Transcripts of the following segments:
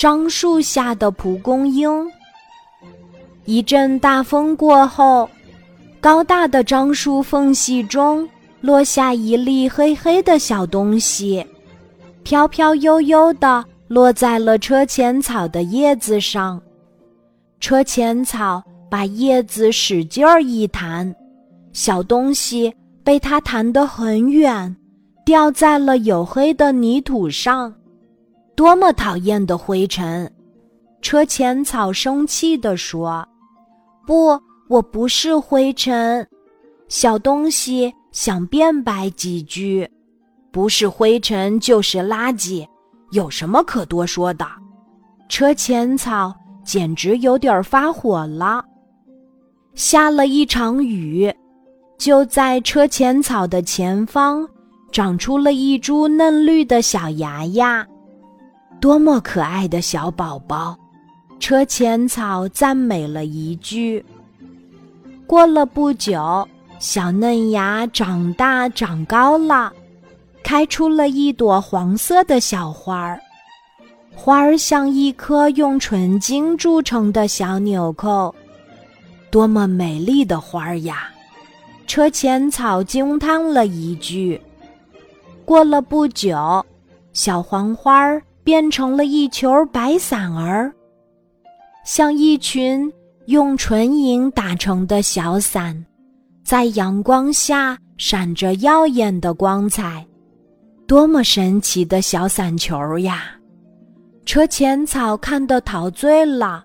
樟树下的蒲公英。一阵大风过后，高大的樟树缝隙中落下一粒黑黑的小东西，飘飘悠悠地落在了车前草的叶子上。车前草把叶子使劲儿一弹，小东西被它弹得很远，掉在了黝黑的泥土上。多么讨厌的灰尘！车前草生气地说。不，我不是灰尘。小东西想辩白几句，不是灰尘就是垃圾，有什么可多说的？车前草简直有点发火了。下了一场雨，就在车前草的前方长出了一株嫩绿的小芽芽，多么可爱的小宝宝！车前草赞美了一句。过了不久，小嫩芽长大长高了，开出了一朵黄色的小花儿。花儿像一颗用纯金铸成的小纽扣，多么美丽的花儿呀！车前草惊叹了一句。过了不久，小黄花儿变成了一球白伞儿。像一群用纯银打成的小伞，在阳光下闪着耀眼的光彩，多么神奇的小伞球呀！车前草看得陶醉了。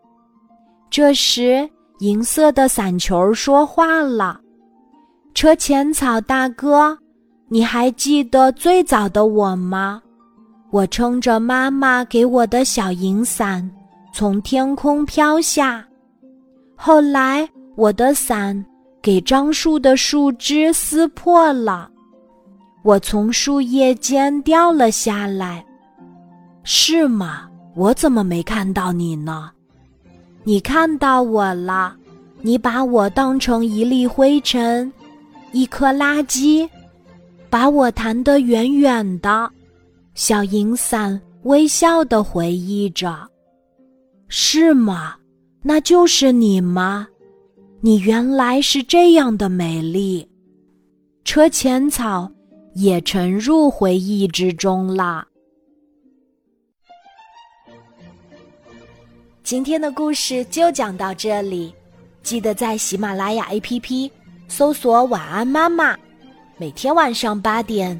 这时，银色的伞球说话了：“车前草大哥，你还记得最早的我吗？我撑着妈妈给我的小银伞。”从天空飘下，后来我的伞给樟树的树枝撕破了，我从树叶间掉了下来。是吗？我怎么没看到你呢？你看到我了，你把我当成一粒灰尘，一颗垃圾，把我弹得远远的。小银伞微笑地回忆着。是吗？那就是你吗？你原来是这样的美丽。车前草也沉入回忆之中了。今天的故事就讲到这里，记得在喜马拉雅 APP 搜索“晚安妈妈”，每天晚上八点，